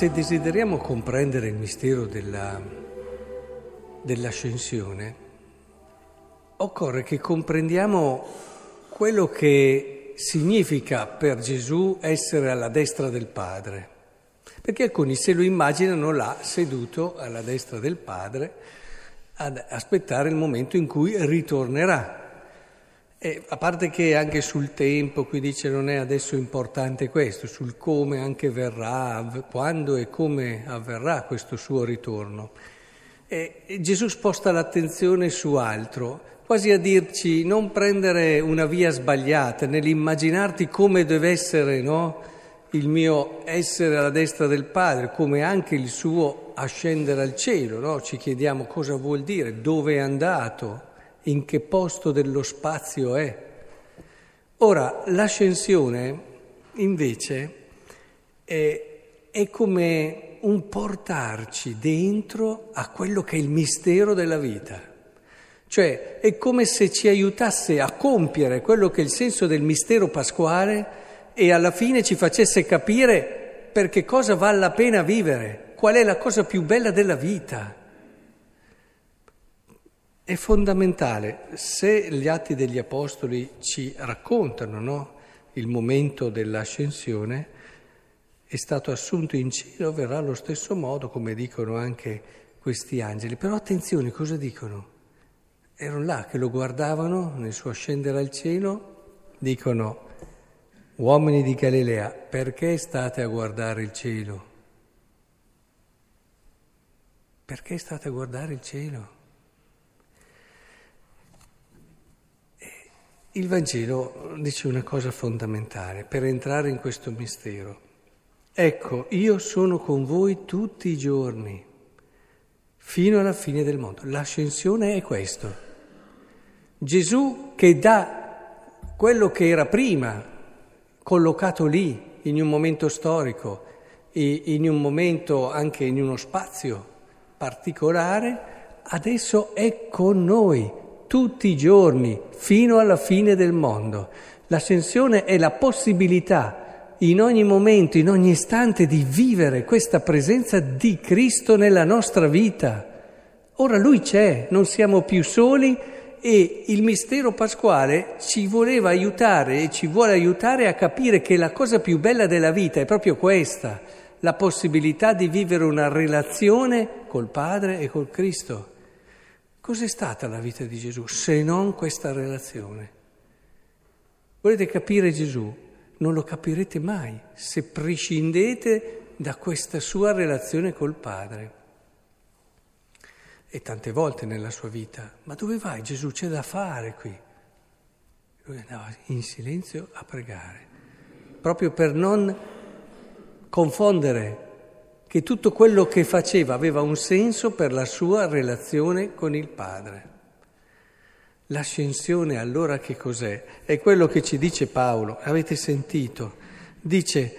se desideriamo comprendere il mistero della, dell'ascensione, occorre che comprendiamo quello che significa per Gesù essere alla destra del Padre. Perché alcuni se lo immaginano là seduto alla destra del Padre ad aspettare il momento in cui ritornerà. E a parte che anche sul tempo, qui dice non è adesso importante questo, sul come anche verrà, quando e come avverrà questo suo ritorno. E Gesù sposta l'attenzione su altro, quasi a dirci non prendere una via sbagliata nell'immaginarti come deve essere no, il mio essere alla destra del Padre, come anche il suo ascendere al cielo. No? Ci chiediamo cosa vuol dire, dove è andato, in che posto dello spazio è. Ora, l'ascensione invece è, è, come un portarci dentro a quello che è il mistero della vita. Cioè è come se ci aiutasse a compiere quello che è il senso del mistero pasquale e alla fine ci facesse capire per che cosa vale la pena vivere, qual è la cosa più bella della vita. È fondamentale, se gli atti degli Apostoli ci raccontano no? il momento dell'ascensione, è stato assunto in cielo, verrà allo stesso modo, come dicono anche questi angeli. Però attenzione, cosa dicono? Erano là che lo guardavano nel suo ascendere al cielo, dicono, uomini di Galilea, perché state a guardare il cielo? Perché state a guardare il cielo? Il Vangelo dice una cosa fondamentale per entrare in questo mistero. Ecco, io sono con voi tutti i giorni, fino alla fine del mondo. L'ascensione è questo. Gesù che dà quello che era prima, collocato lì, in un momento storico, in un momento anche in uno spazio particolare, adesso è con noi tutti i giorni fino alla fine del mondo. L'ascensione è la possibilità in ogni momento, in ogni istante di vivere questa presenza di Cristo nella nostra vita. Ora Lui c'è, non siamo più soli e il mistero pasquale ci voleva aiutare e ci vuole aiutare a capire che la cosa più bella della vita è proprio questa, la possibilità di vivere una relazione col Padre e col Cristo. Cos'è stata la vita di Gesù se non questa relazione? Volete capire Gesù? Non lo capirete mai se prescindete da questa sua relazione col Padre. E tante volte nella sua vita, ma dove vai Gesù? C'è da fare qui. Lui andava in silenzio a pregare, proprio per non confondere che tutto quello che faceva aveva un senso per la sua relazione con il Padre. L'ascensione allora che cos'è? È quello che ci dice Paolo, avete sentito? Dice,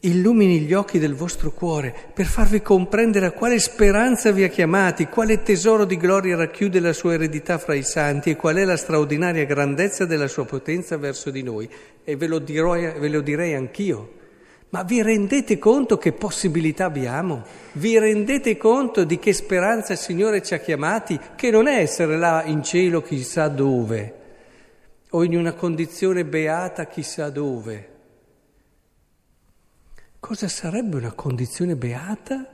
illumini gli occhi del vostro cuore per farvi comprendere a quale speranza vi ha chiamati, quale tesoro di gloria racchiude la sua eredità fra i santi e qual è la straordinaria grandezza della sua potenza verso di noi. E ve lo, dirò, ve lo direi anch'io ma vi rendete conto che possibilità abbiamo? Vi rendete conto di che speranza il Signore ci ha chiamati? Che non è essere là in cielo chissà dove, o in una condizione beata chissà dove. Cosa sarebbe una condizione beata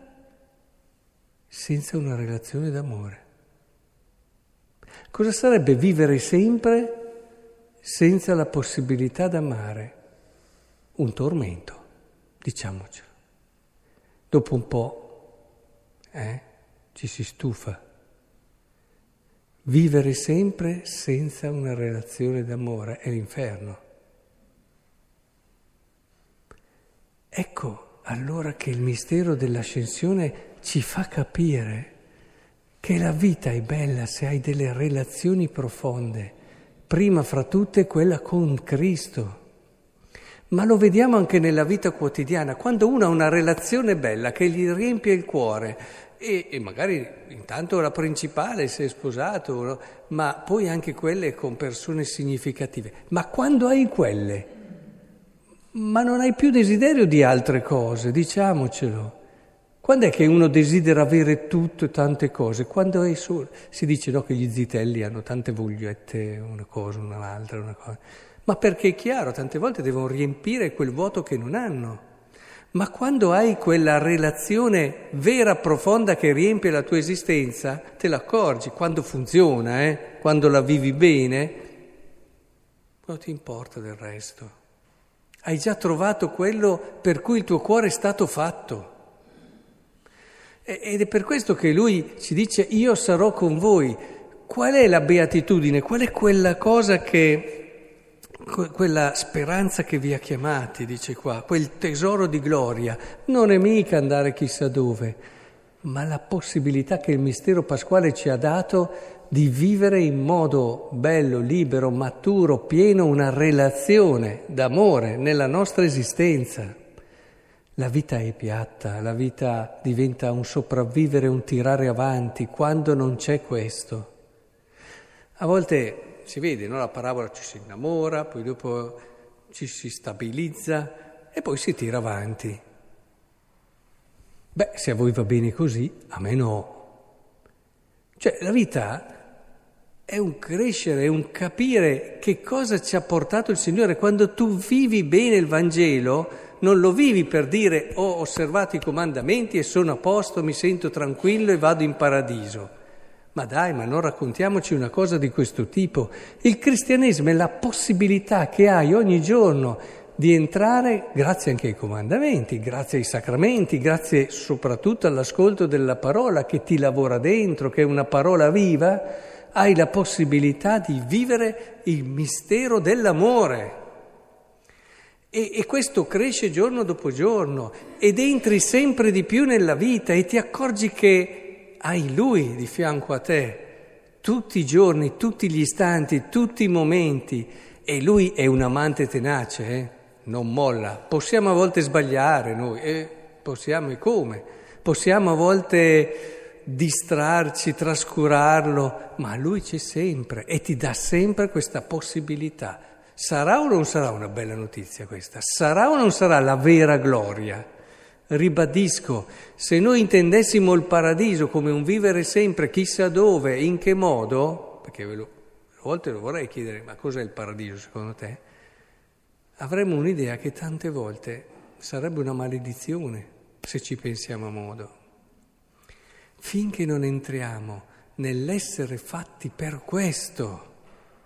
senza una relazione d'amore? Cosa sarebbe vivere sempre senza la possibilità d'amare? Un tormento diciamocelo. Dopo un po' eh, ci si stufa. Vivere sempre senza una relazione d'amore è l'inferno. Ecco allora che il mistero dell'ascensione ci fa capire che la vita è bella se hai delle relazioni profonde, prima fra tutte quella con Cristo ma lo vediamo anche nella vita quotidiana, quando uno ha una relazione bella che gli riempie il cuore e, e magari intanto la principale se è sposato, no? ma poi anche quelle con persone significative. Ma quando hai quelle, ma non hai più desiderio di altre cose, diciamocelo. Quando è che uno desidera avere tutto e tante cose? Quando è solo. Si dice no, che gli zitelli hanno tante vogliette, una cosa, un'altra, una cosa. Ma perché è chiaro, tante volte devono riempire quel vuoto che non hanno. Ma quando hai quella relazione vera, profonda che riempie la tua esistenza, te l'accorgi, quando funziona, eh? quando la vivi bene, non ti importa del resto. Hai già trovato quello per cui il tuo cuore è stato fatto. Ed è per questo che lui ci dice io sarò con voi. Qual è la beatitudine? Qual è quella cosa che quella speranza che vi ha chiamati, dice qua, quel tesoro di gloria, non è mica andare chissà dove, ma la possibilità che il mistero pasquale ci ha dato di vivere in modo bello, libero, maturo, pieno una relazione d'amore nella nostra esistenza. La vita è piatta, la vita diventa un sopravvivere, un tirare avanti, quando non c'è questo. A volte si vede, no? la parabola ci si innamora, poi dopo ci si stabilizza e poi si tira avanti. Beh, se a voi va bene così, a me no. Cioè, la vita è un crescere, è un capire che cosa ci ha portato il Signore. Quando tu vivi bene il Vangelo, non lo vivi per dire ho osservato i comandamenti e sono a posto, mi sento tranquillo e vado in paradiso. Ma dai, ma non raccontiamoci una cosa di questo tipo. Il cristianesimo è la possibilità che hai ogni giorno di entrare, grazie anche ai comandamenti, grazie ai sacramenti, grazie soprattutto all'ascolto della parola che ti lavora dentro, che è una parola viva, hai la possibilità di vivere il mistero dell'amore. E, e, questo cresce giorno dopo giorno ed entri sempre di più nella vita e ti accorgi che hai Lui di fianco a te tutti i giorni, tutti gli istanti, tutti i momenti e Lui è un amante tenace, eh? non molla. Possiamo a volte sbagliare noi, eh? possiamo e come? Possiamo a volte distrarci, trascurarlo, ma Lui c'è sempre e ti dà sempre questa possibilità. Sarà o non sarà una bella notizia questa? Sarà o non sarà la vera gloria? Ribadisco, se noi intendessimo il paradiso come un vivere sempre chissà dove, in che modo, perché ve lo, a volte lo vorrei chiedere, ma cos'è il paradiso secondo te? Avremmo un'idea che tante volte sarebbe una maledizione se ci pensiamo a modo. Finché non entriamo nell'essere fatti per questo,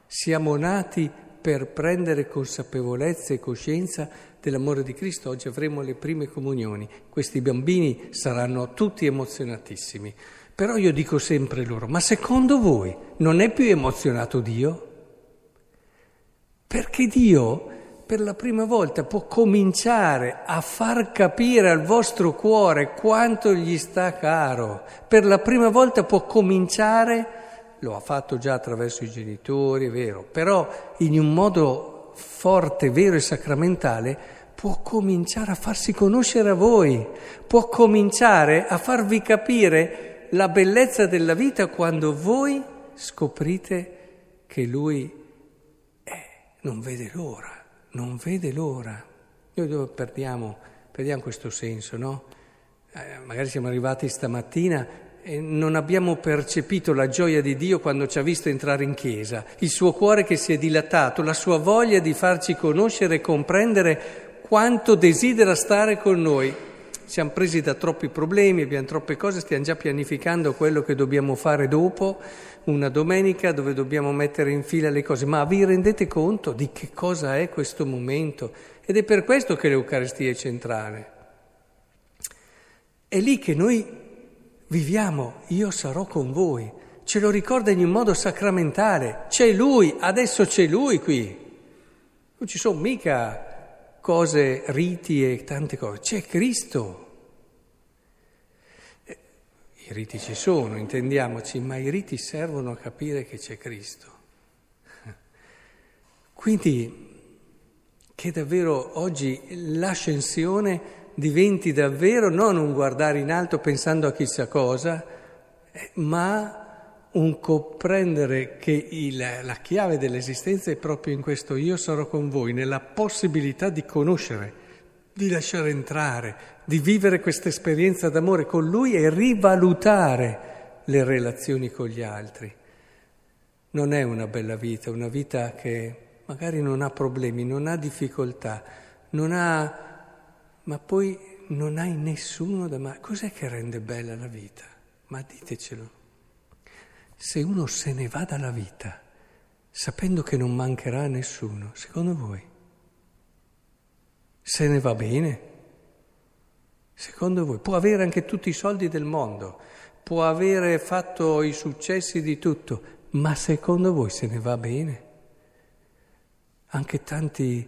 siamo nati per prendere consapevolezza e coscienza dell'amore di Cristo. Oggi avremo le prime comunioni. Questi bambini saranno tutti emozionatissimi. Però io dico sempre loro, ma secondo voi non è più emozionato Dio? Perché Dio per la prima volta può cominciare a far capire al vostro cuore quanto gli sta caro. Per la prima volta può cominciare lo ha fatto già attraverso i genitori, è vero, però in un modo forte, vero e sacramentale può cominciare a farsi conoscere a voi, può cominciare a farvi capire la bellezza della vita quando voi scoprite che Lui è, non vede l'ora, non vede l'ora. Noi perdiamo, perdiamo questo senso, no? Eh, magari siamo arrivati stamattina e non abbiamo percepito la gioia di Dio quando ci ha visto entrare in chiesa, il suo cuore che si è dilatato, la sua voglia di farci conoscere e comprendere quanto desidera stare con noi. Siamo presi da troppi problemi, abbiamo troppe cose, stiamo già pianificando quello che dobbiamo fare dopo, una domenica dove dobbiamo mettere in fila le cose, ma vi rendete conto di che cosa è questo momento? Ed è per questo che l'Eucaristia è centrale. È lì che noi viviamo, io sarò con voi. Ce lo ricorda in un modo sacramentale. C'è Lui, adesso c'è Lui qui. Non ci sono mica cose, riti e tante cose. C'è Cristo. I riti ci sono, intendiamoci, ma i riti servono a capire che c'è Cristo. Quindi che davvero oggi l'ascensione diventi davvero non un guardare in alto pensando a chissà cosa, eh, ma un comprendere che il, la chiave dell'esistenza è proprio in questo io sarò con voi, nella possibilità di conoscere, di lasciare entrare, di vivere questa esperienza d'amore con Lui e rivalutare le relazioni con gli altri. Non è una bella vita, una vita che magari non ha problemi, non ha difficoltà, non ha... ma poi non hai nessuno da... Ma cos'è che rende bella la vita? Ma ditecelo. Se uno se ne va dalla vita sapendo che non mancherà a nessuno, secondo voi se ne va bene? Secondo voi può avere anche tutti i soldi del mondo, può avere fatto i successi di tutto, ma secondo voi se ne va bene? Anche tanti,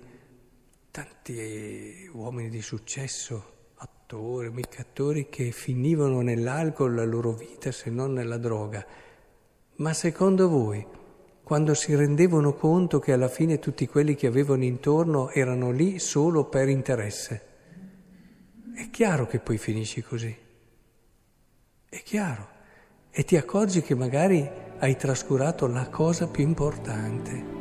tanti uomini di successo, attori, mica attori, che finivano nell'alcol la loro vita se non nella droga. Ma secondo voi, quando si rendevano conto che alla fine tutti quelli che avevano intorno erano lì solo per interesse, è chiaro che poi finisci così. È chiaro. E ti accorgi che magari hai trascurato la cosa più importante.